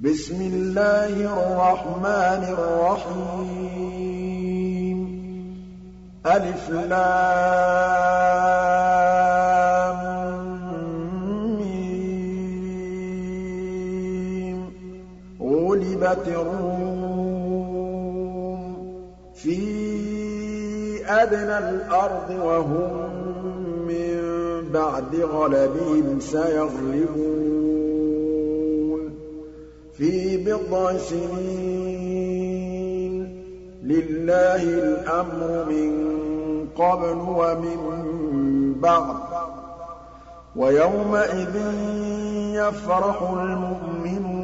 بِسْمِ اللَّهِ الرَّحْمَٰنِ الرَّحِيمِ. مِيمٌ. غُلِبَتِ الرُّومُ فِي أَدْنَى الْأَرْضِ وَهُم مِّن بَعْدِ غَلَبِهِمْ سَيَغْلِبُونَ. فِي بِضْعِ سِنِينَ ۗ. لِلَّهِ الْأَمْرُ مِن قَبْلُ وَمِن بَعْدُ ۚ. وَيَوْمَئِذٍ يَفْرَحُ الْمُؤْمِنُونَ.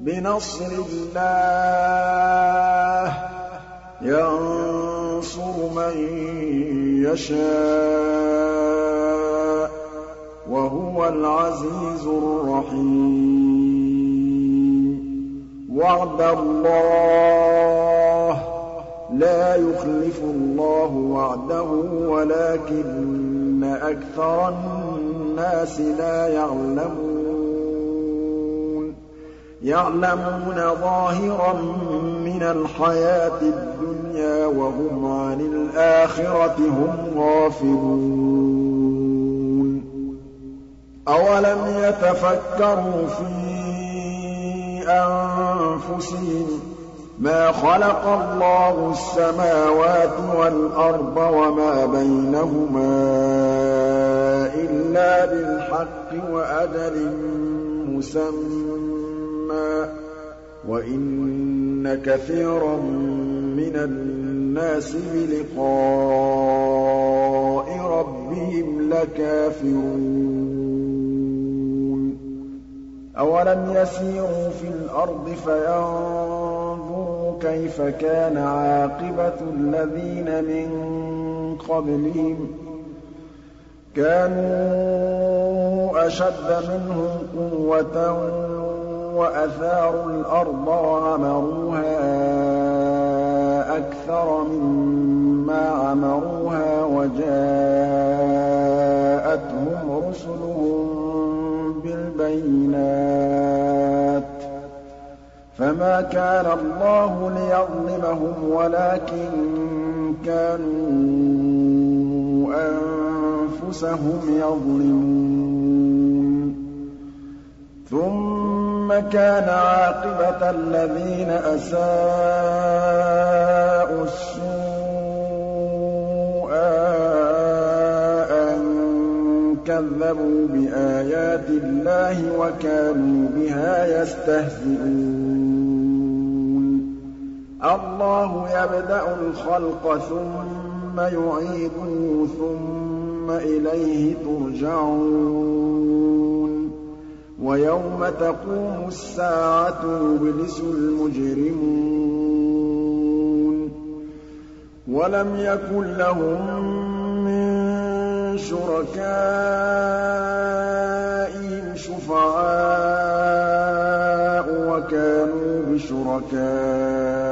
بِنَصْرِ اللَّهِ ۚ يَنصُرُ مَن يَشَاءُ ۖ. وَهُوَ الْعَزِيزُ الرَّحِيمُ. وَعْدَ اللَّهِ ۖ لَا يُخْلِفُ اللَّهُ وَعْدَهُ وَلَٰكِنَّ أَكْثَرَ النَّاسِ لَا يَعْلَمُونَ. يَعْلَمُونَ ظَاهِرًا مِّنَ الْحَيَاةِ الدُّنْيَا وَهُمْ عَنِ الْآخِرَةِ هُمْ غَافِلُونَ. أَوَلَمْ يَتَفَكَّرُوا فِي أَنفُسِهِم ۗ مَّا خَلَقَ اللَّهُ السَّمَاوَاتِ وَالْأَرْضَ وَمَا بَيْنَهُمَا إِلَّا بِالْحَقِّ وَأَجَلٍ مُّسَمًّى ۗ وَإِنَّ كَثِيرًا مِّنَ النَّاسِ بِلِقَاءِ رَبِّهِمْ لَكَافِرُونَ أَوَلَمْ يَسِيرُوا فِي الْأَرْضِ فَيَنظُرُوا كَيْفَ كَانَ عَاقِبَةُ الَّذِينَ مِن قَبْلِهِمْ ۚ كَانُوا أَشَدَّ مِنْهُمْ قُوَّةً وَأَثَارُوا الْأَرْضَ وَعَمَرُوهَا أَكْثَرَ مِمَّا عَمَرُوهَا وَجَاءَتْهُمْ رُسُلُهُم بِالْبَيِّنَاتِ ۖ فَمَا كَانَ اللَّهُ لِيَظْلِمَهُمْ وَلَٰكِن كَانُوا أَنفُسَهُمْ يَظْلِمُونَ. ثُمَّ كَانَ عَاقِبَةَ الَّذِينَ أَسَاءُوا السُّوأَىٰ أَن كَذَّبُوا بِآيَاتِ اللَّهِ وَكَانُوا بِهَا يَسْتَهْزِئُونَ. اللَّهُ يَبْدَأُ الْخَلْقَ ثُمَّ يُعِيدُهُ ثُمَّ إِلَيْهِ تُرْجَعُونَ. وَيَوْمَ تَقُومُ السَّاعَةُ يُبْلِسُ الْمُجْرِمُونَ. وَلَمْ يَكُن لَّهُم مِّن شُرَكَائِهِمْ شُفَعَاءُ وَكَانُوا بِشُرَكَائِهِمْ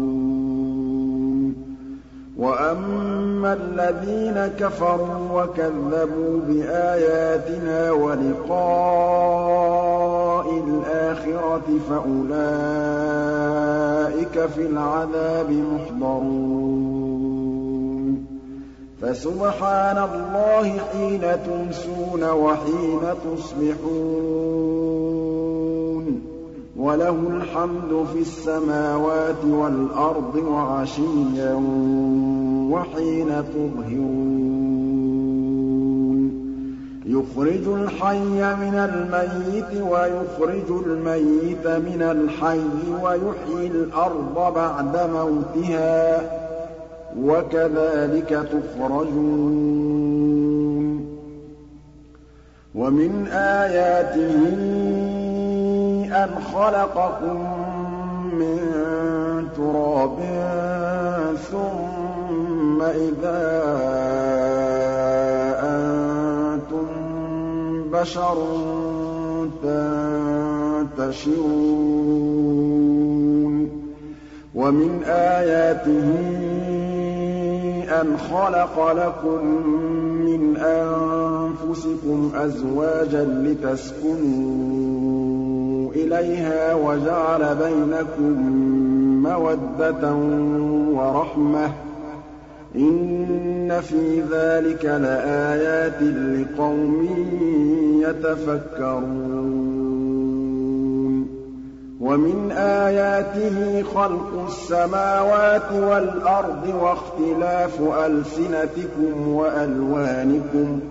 وَأَمَّا الَّذِينَ كَفَرُوا وَكَذَّبُوا بِآيَاتِنَا وَلِقَاءِ الْآخِرَةِ فَأُولَٰئِكَ فِي الْعَذَابِ مُحْضَرُونَ فَسُبْحَانَ اللَّهِ حِينَ تُمْسُونَ وَحِينَ تُصْبِحُونَ وَلَهُ الْحَمْدُ فِي السَّمَاوَاتِ وَالْأَرْضِ وَعَشِيًّا وَحِينَ تُظْهِرُونَ. يُخْرِجُ الْحَيَّ مِنَ الْمَيِّتِ وَيُخْرِجُ الْمَيِّتَ مِنَ الْحَيِّ وَيُحْيِي الْأَرْضَ بَعْدَ مَوْتِهَا ۚ وَكَذَٰلِكَ تُخْرَجُونَ. وَمِنْ آيَاتِهِ أَنْ خَلَقَكُم مِّن تُرَابٍ ثُمَّ إِذَا أَنتُم بَشَرٌ تَنتَشِرُونَ وَمِنْ آيَاتِهِ أَنْ خَلَقَ لَكُم مِّنْ أَنفُسِكُمْ أَزْوَاجًا لِّتَسْكُنُوا إِلَيْهَا وَجَعَلَ بَيْنَكُم مَّوَدَّةً وَرَحْمَةً ۚ. إِنَّ فِي ذَٰلِكَ لَآيَاتٍ لِّقَوْمٍ يَتَفَكَّرُونَ. وَمِنْ آيَاتِهِ خَلْقُ السَّمَاوَاتِ وَالْأَرْضِ وَاخْتِلَافُ أَلْسِنَتِكُمْ وَأَلْوَانِكُمْ ۚ.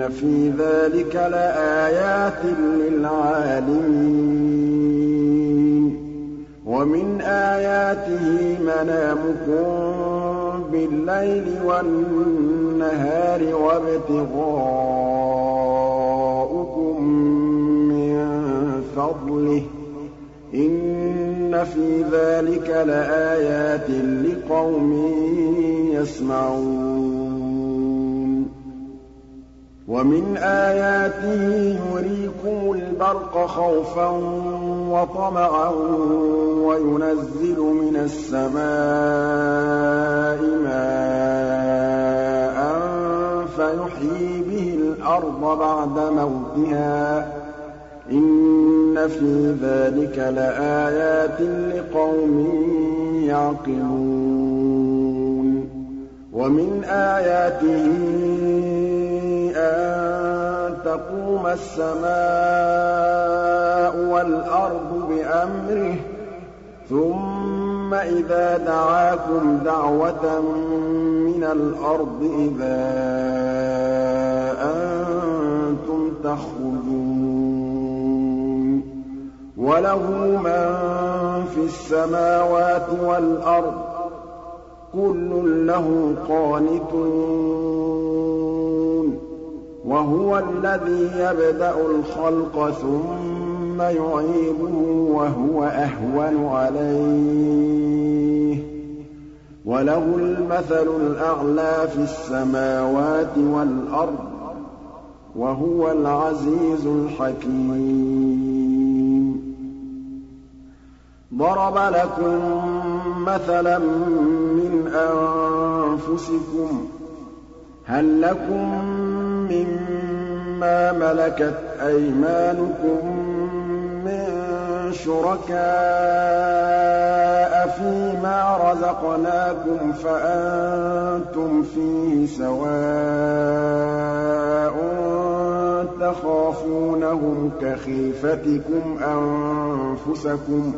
إِنَّ فِي ذَٰلِكَ لَآيَاتٍ لِّلْعَالِمِينَ وَمِنْ آيَاتِهِ مَنَامُكُم بِاللَّيْلِ وَالنَّهَارِ وَابْتِغَاؤُكُم مِّن فَضْلِهِ ۚ إِنَّ فِي ذَٰلِكَ لَآيَاتٍ لِّقَوْمٍ يَسْمَعُونَ وَمِنْ آيَاتِهِ يُرِيكُمُ الْبَرْقَ خَوْفًا وَطَمَعًا وَيُنَزِّلُ مِنَ السَّمَاءِ مَاءً فَيُحْيِي بِهِ الْأَرْضَ بَعْدَ مَوْتِهَا ۚ إِنَّ فِي ذَٰلِكَ لَآيَاتٍ لِّقَوْمٍ يَعْقِلُونَ. وَمِنْ آيَاتِهِ أَن تَقُومَ السَّمَاءُ وَالْأَرْضُ بِأَمْرِهِ ۚ ثُمَّ إِذَا دَعَاكُمْ دَعْوَةً مِّنَ الْأَرْضِ إِذَا أَنتُمْ تَخْرُجُونَ. وَلَهُ مَن فِي السَّمَاوَاتِ وَالْأَرْضِ ۖ كُلٌّ لَّهُ قَانِتُونَ. وَهُوَ الَّذِي يَبْدَأُ الْخَلْقَ ثُمَّ يُعِيدُهُ وَهُوَ أَهْوَنُ عَلَيْهِ ۚ. وَلَهُ الْمَثَلُ الْأَعْلَىٰ فِي السَّمَاوَاتِ وَالْأَرْضِ ۚ وَهُوَ الْعَزِيزُ الْحَكِيمُ. ضَرَبَ لَكُم مَّثَلًا مِّنْ أَنفُسِكُمْ ۖ. هَل لَّكُم مِّمَّا مَلَكَتْ أَيْمَانُكُم مِّن شُرَكَاءَ فِيمَا رَزَقْنَاكُمْ فَأَنتُمْ فِيهِ سَوَاءٌ تَخَافُونَهُمْ كَخِيفَتِكُمْ أَنفُسَكُمْ ۚ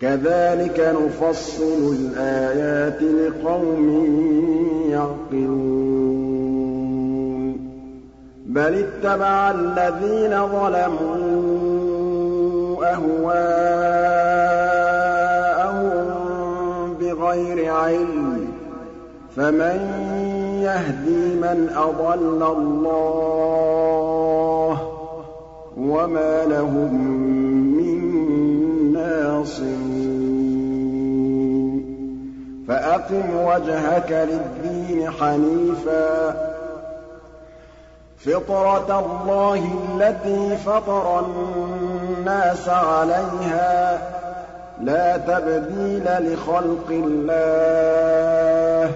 كَذَٰلِكَ نُفَصِّلُ الْآيَاتِ لِقَوْمٍ يَعْقِلُونَ بَلِ اتَّبَعَ الَّذِينَ ظَلَمُوا أَهْوَاءَهُم بِغَيْرِ عِلْمٍ ۖ فَمَن يَهْدِي مَنْ أَضَلَّ اللَّهُ ۖ وَمَا لَهُم مِّن نَّاصِرِينَ فَأَقِمْ وَجْهَكَ لِلدِّينِ حَنِيفًا ۚ فِطْرَتَ اللَّهِ الَّتِي فَطَرَ النَّاسَ عَلَيْهَا ۚ لَا تَبْدِيلَ لِخَلْقِ اللَّهِ ۚ.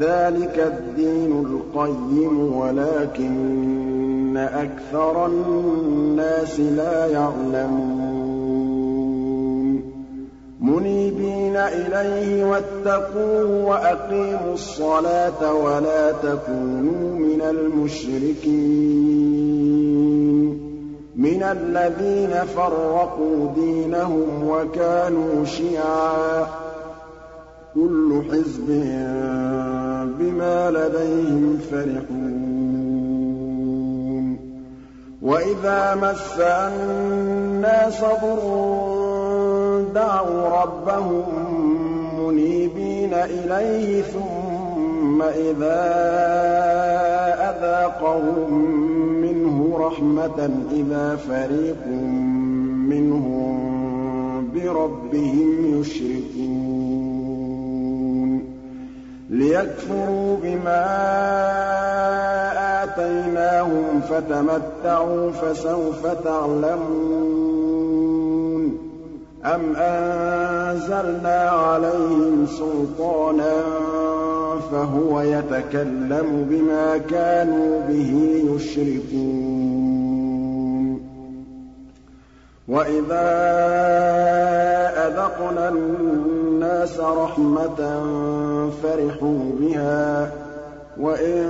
ذَٰلِكَ الدِّينُ الْقَيِّمُ وَلَٰكِنَّ أَكْثَرَ النَّاسِ لَا يَعْلَمُونَ. مُنِيبِينَ إِلَيْهِ وَاتَّقُوهُ وَأَقِيمُوا الصَّلَاةَ وَلَا تَكُونُوا مِنَ الْمُشْرِكِينَ. مِنَ الَّذِينَ فَرَّقُوا دِينَهُمْ وَكَانُوا شِيَعًا ۖ. كُلُّ حِزْبٍ بِمَا لَدَيْهِمْ فَرِحُونَ. وَإِذَا مَسَّ النَّاسَ ضُرٌّ دَعَوْا رَبَّهُم مُّنِيبِينَ إِلَيْهِ ثُمَّ إِذَا أَذَاقَهُم مِّنْهُ رَحْمَةً إِذَا فَرِيقٌ مِّنْهُم بِرَبِّهِمْ يُشْرِكُونَ لِيَكْفُرُوا بِمَا آتَيْنَاهُمْ ۚ فَتَمَتَّعُوا ۖ فَسَوْفَ تَعْلَمُونَ أَمْ أَنزَلْنَا عَلَيْهِمْ سُلْطَانًا فَهُوَ يَتَكَلَّمُ بِمَا كَانُوا بِهِ يُشْرِكُونَ. وَإِذَا أَذَقْنَا النَّاسَ رَحْمَةً فَرِحُوا بِهَا ۖ وَإِن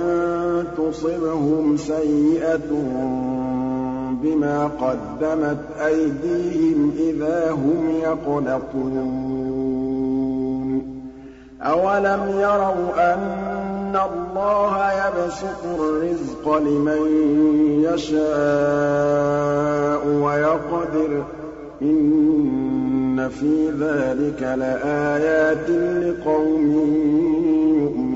تُصِبْهُمْ سَيِّئَةٌ بِمَا قَدَّمَتْ أَيْدِيهِمْ إِذَا هُمْ يَقْنَطُونَ. أَوَلَمْ يَرَوْا أَنَّ اللَّهَ يَبْسُطُ الرِّزْقَ لِمَن يَشَاءُ وَيَقْدِرُ ۚ إِنَّ فِي ذَٰلِكَ لَآيَاتٍ لِّقَوْمٍ يُؤْمِنُونَ.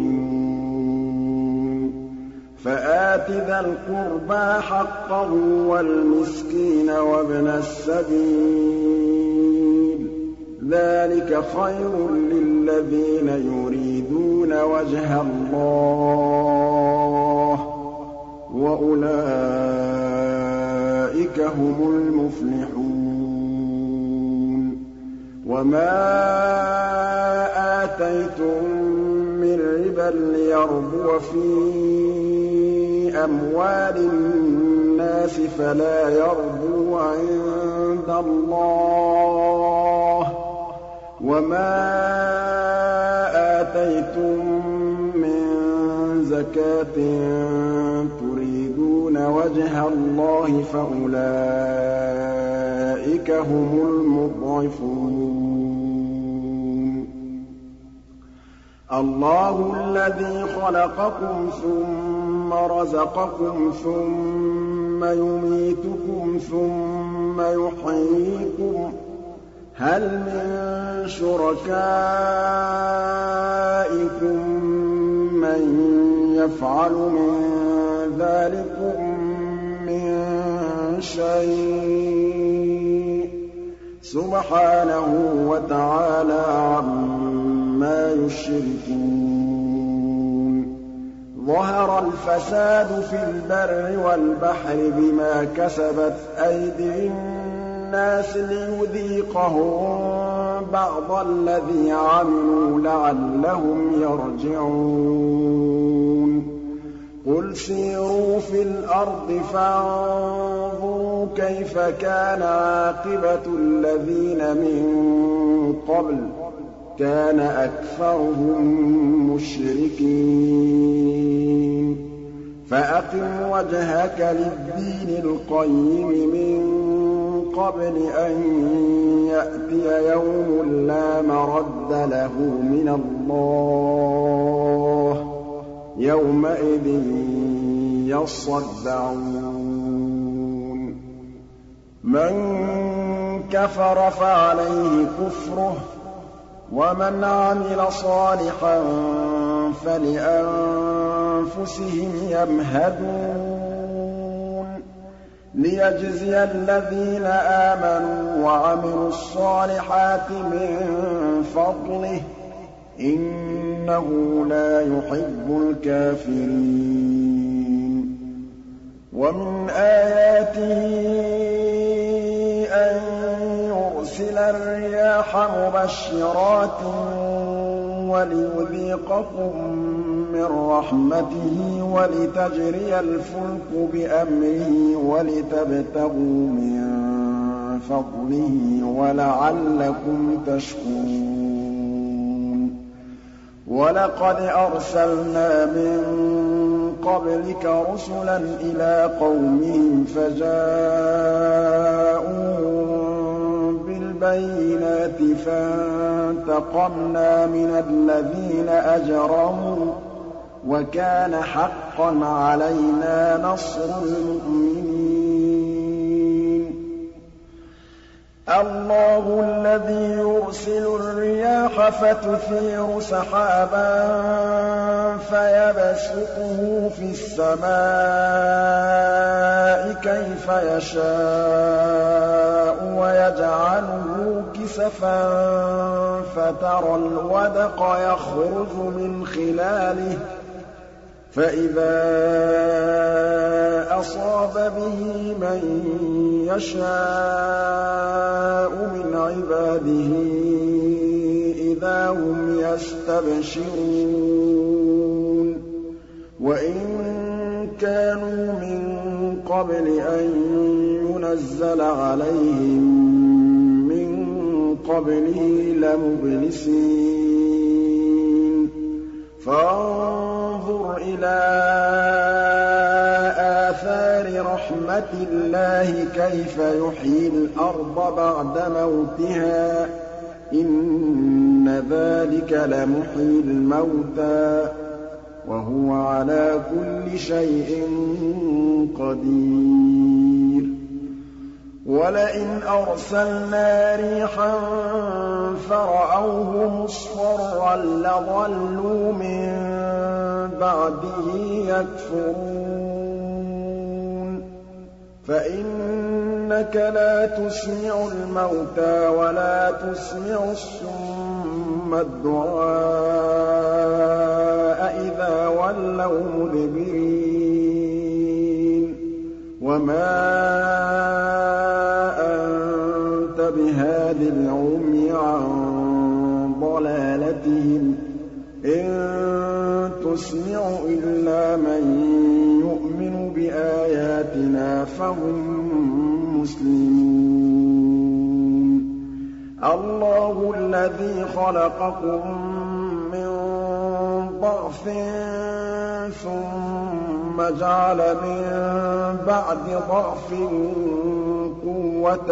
فَآتِ ذَا الْقُرْبَىٰ حَقَّهُ وَالْمِسْكِينَ وَابْنَ السَّبِيلِ ۚ. ذَٰلِكَ خَيْرٌ لِّلَّذِينَ يُرِيدُونَ وَجْهَ اللَّهِ ۖ وَأُولَٰئِكَ هُمُ الْمُفْلِحُونَ. وَمَا آتَيْتُم مِّن رِّبًا لِّيَرْبُوَ فِي أَمْوَالِ النَّاسِ فَلَا يَرْبُو عِندَ اللَّهِ ۖ. وَمَا آتَيْتُم مِّن زَكَاةٍ تُرِيدُونَ وَجْهَ اللَّهِ فَأُولَٰئِكَ هُمُ الْمُضْعِفُونَ. اللَّهُ الَّذِي خَلَقَكُمْ ثُمَّ رَزَقَكُمْ ثُمَّ يُمِيتُكُمْ ثُمَّ يُحْيِيكُمْ ۖ هَلْ مِن شُرَكَائِكُم مَّن يَفْعَلُ مِن ذَٰلِكُم مِّن شَيْءٍ ۚ؟ سُبْحَانَهُ وَتَعَالَىٰ عَمَّا يُشْرِكُونَ. ظَهَرَ الْفَسَادُ فِي الْبَرِّ وَالْبَحْرِ بِمَا كَسَبَتْ أَيْدِي النَّاسِ لِيُذِيقَهُم بَعْضَ الَّذِي عَمِلُوا لَعَلَّهُمْ يَرْجِعُونَ. قُلْ سِيرُوا فِي الْأَرْضِ فَانظُرُوا كَيْفَ كَانَ عَاقِبَةُ الَّذِينَ مِن قَبْلُ ۚ. كَانَ أَكْثَرُهُم مُّشْرِكِينَ. فَأَقِمْ وَجْهَكَ لِلدِّينِ الْقَيِّمِ مِن قَبْلِ أَن يَأْتِيَ يَوْمٌ لَّا مَرَدَّ لَهُ مِنَ اللَّهِ ۖ يَوْمَئِذٍ يَصَّدَّعُونَ. مَن كَفَرَ فَعَلَيْهِ كُفْرُهُ ۖ وَمَنْ عَمِلَ صَالِحًا فَلِأَنفُسِهِمْ يَمْهَدُونَ. لِيَجْزِيَ الَّذِينَ آمَنُوا وَعَمِلُوا الصَّالِحَاتِ مِن فَضْلِهِ ۚ. إِنَّهُ لَا يُحِبُّ الْكَافِرِينَ. وَمِنْ آيَاتِهِ الرِّيَاحَ مُبَشِّرَاتٍ وَلِيُذِيقَكُم مِّن رَّحْمَتِهِ وَلِتَجْرِيَ الْفُلْكُ بِأَمْرِهِ وَلِتَبْتَغُوا مِن فَضْلِهِ وَلَعَلَّكُمْ تَشْكُرُونَ. وَلَقَدْ أَرْسَلْنَا مِن قَبْلِكَ رُسُلًا إِلَىٰ قَوْمِهِمْ فَجَاءُوهُم بِالْبَيِّنَاتِ فَانتَقَمْنَا مِنَ الَّذِينَ أَجْرَمُوا ۖ وَكَانَ حَقًّا عَلَيْنَا نَصْرُ الْمُؤْمِنِينَ. اللَّهُ الَّذِي يُرْسِلُ الرِّيَاحَ فَتُثِيرُ سَحَابًا فَيَبْسُطُهُ فِي السَّمَاءِ كَيْفَ يَشَاءُ يَجْعَلُهُ كِسَفًا فَتَرَى الْوَدْقَ يَخْرُجُ مِنْ خِلَالِهِ فَإِذَا أَصَابَ بِهِ مَن يَشَاءُ مِنْ عِبَادِهِ إِذَا هُمْ يَسْتَبْشِرُونَ وَإِن كَانُوا مِن قَبْلِ أَن يُنَزَّلَ عَلَيْهِم مِّن قَبْلِهِ لَمُبْلِسِينَ فَانظُرْ إِلَىٰ آثَارِ رَحْمَتِ اللَّهِ كَيْفَ يُحْيِي الْأَرْضَ بَعْدَ مَوْتِهَا ۚ إِنَّ ذَٰلِكَ لَمُحْيِي الْمَوْتَىٰ ۖ وَهُوَ عَلَىٰ كُلِّ شَيْءٍ قَدِيرٌ. وَلَئِنْ أَرْسَلْنَا رِيحًا فَرَأَوْهُ مُصْفَرًّا لَّظَلُّوا مِن بَعْدِهِ يَكْفُرُونَ. فَإِنَّكَ لَا تُسْمِعُ الْمَوْتَىٰ وَلَا تُسْمِعُ الصُّمَّ الدُّعَاءَ إِذَا وَلَّوْا مُدْبِرِينَ. وَمَا أَنتَ بِهَادِ الْعُمْيِ عَن ضَلَالَتِهِمْ ۖ. إِن تُسْمِعُ إِلَّا مَن يُؤْمِنُ بِآيَاتِنَا فَهُم مُّسْلِمُونَ. اللَّهُ الَّذِي خَلَقَكُم مِّن ضَعْفٍ ثُمَّ جَعَلَ مِن بَعْدِ ضَعْفٍ قُوَّةً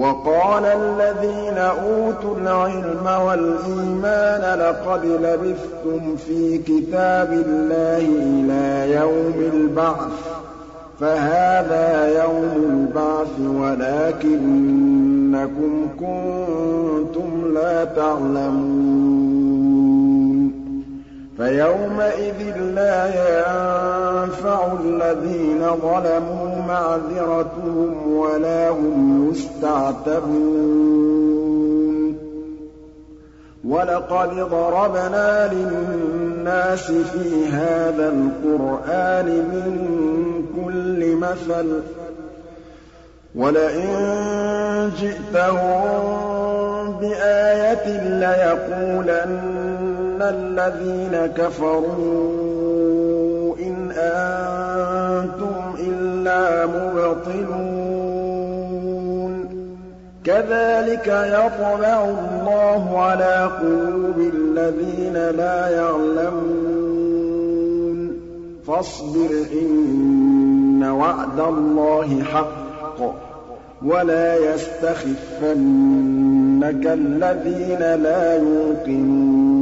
وَقَالَ الَّذِينَ أُوتُوا الْعِلْمَ وَالْإِيمَانَ لَقَدْ لَبِثْتُمْ فِي كِتَابِ اللَّهِ إِلَىٰ يَوْمِ الْبَعْثِ ۖ فَهَٰذَا يَوْمُ الْبَعْثِ وَلَٰكِنَّكُمْ كُنتُمْ لَا تَعْلَمُونَ. فَيَوْمَئِذٍ لَّا يَنفَعُ الَّذِينَ ظَلَمُوا مَعْذِرَتُهُمْ وَلَا هُمْ يُسْتَعْتَبُونَ. وَلَقَدْ ضَرَبْنَا لِلنَّاسِ فِي هَٰذَا الْقُرْآنِ مِن كُلِّ مَثَلٍ ۚ. وَلَئِن جِئْتَهُم بِآيَةٍ لَّيَقُولَنَّ الَّذِينَ كَفَرُوا إِنْ أَنتُمْ إِلَّا مُبْطِلُونَ كَذَٰلِكَ يَطْبَعُ اللَّهُ عَلَىٰ قُلُوبِ الَّذِينَ لَا يَعْلَمُونَ فَاصْبِرْ إِنَّ وَعْدَ اللَّهِ حَقٌّ ۖ وَلَا يَسْتَخِفَّنَّكَ الَّذِينَ لَا يُوقِنُونَ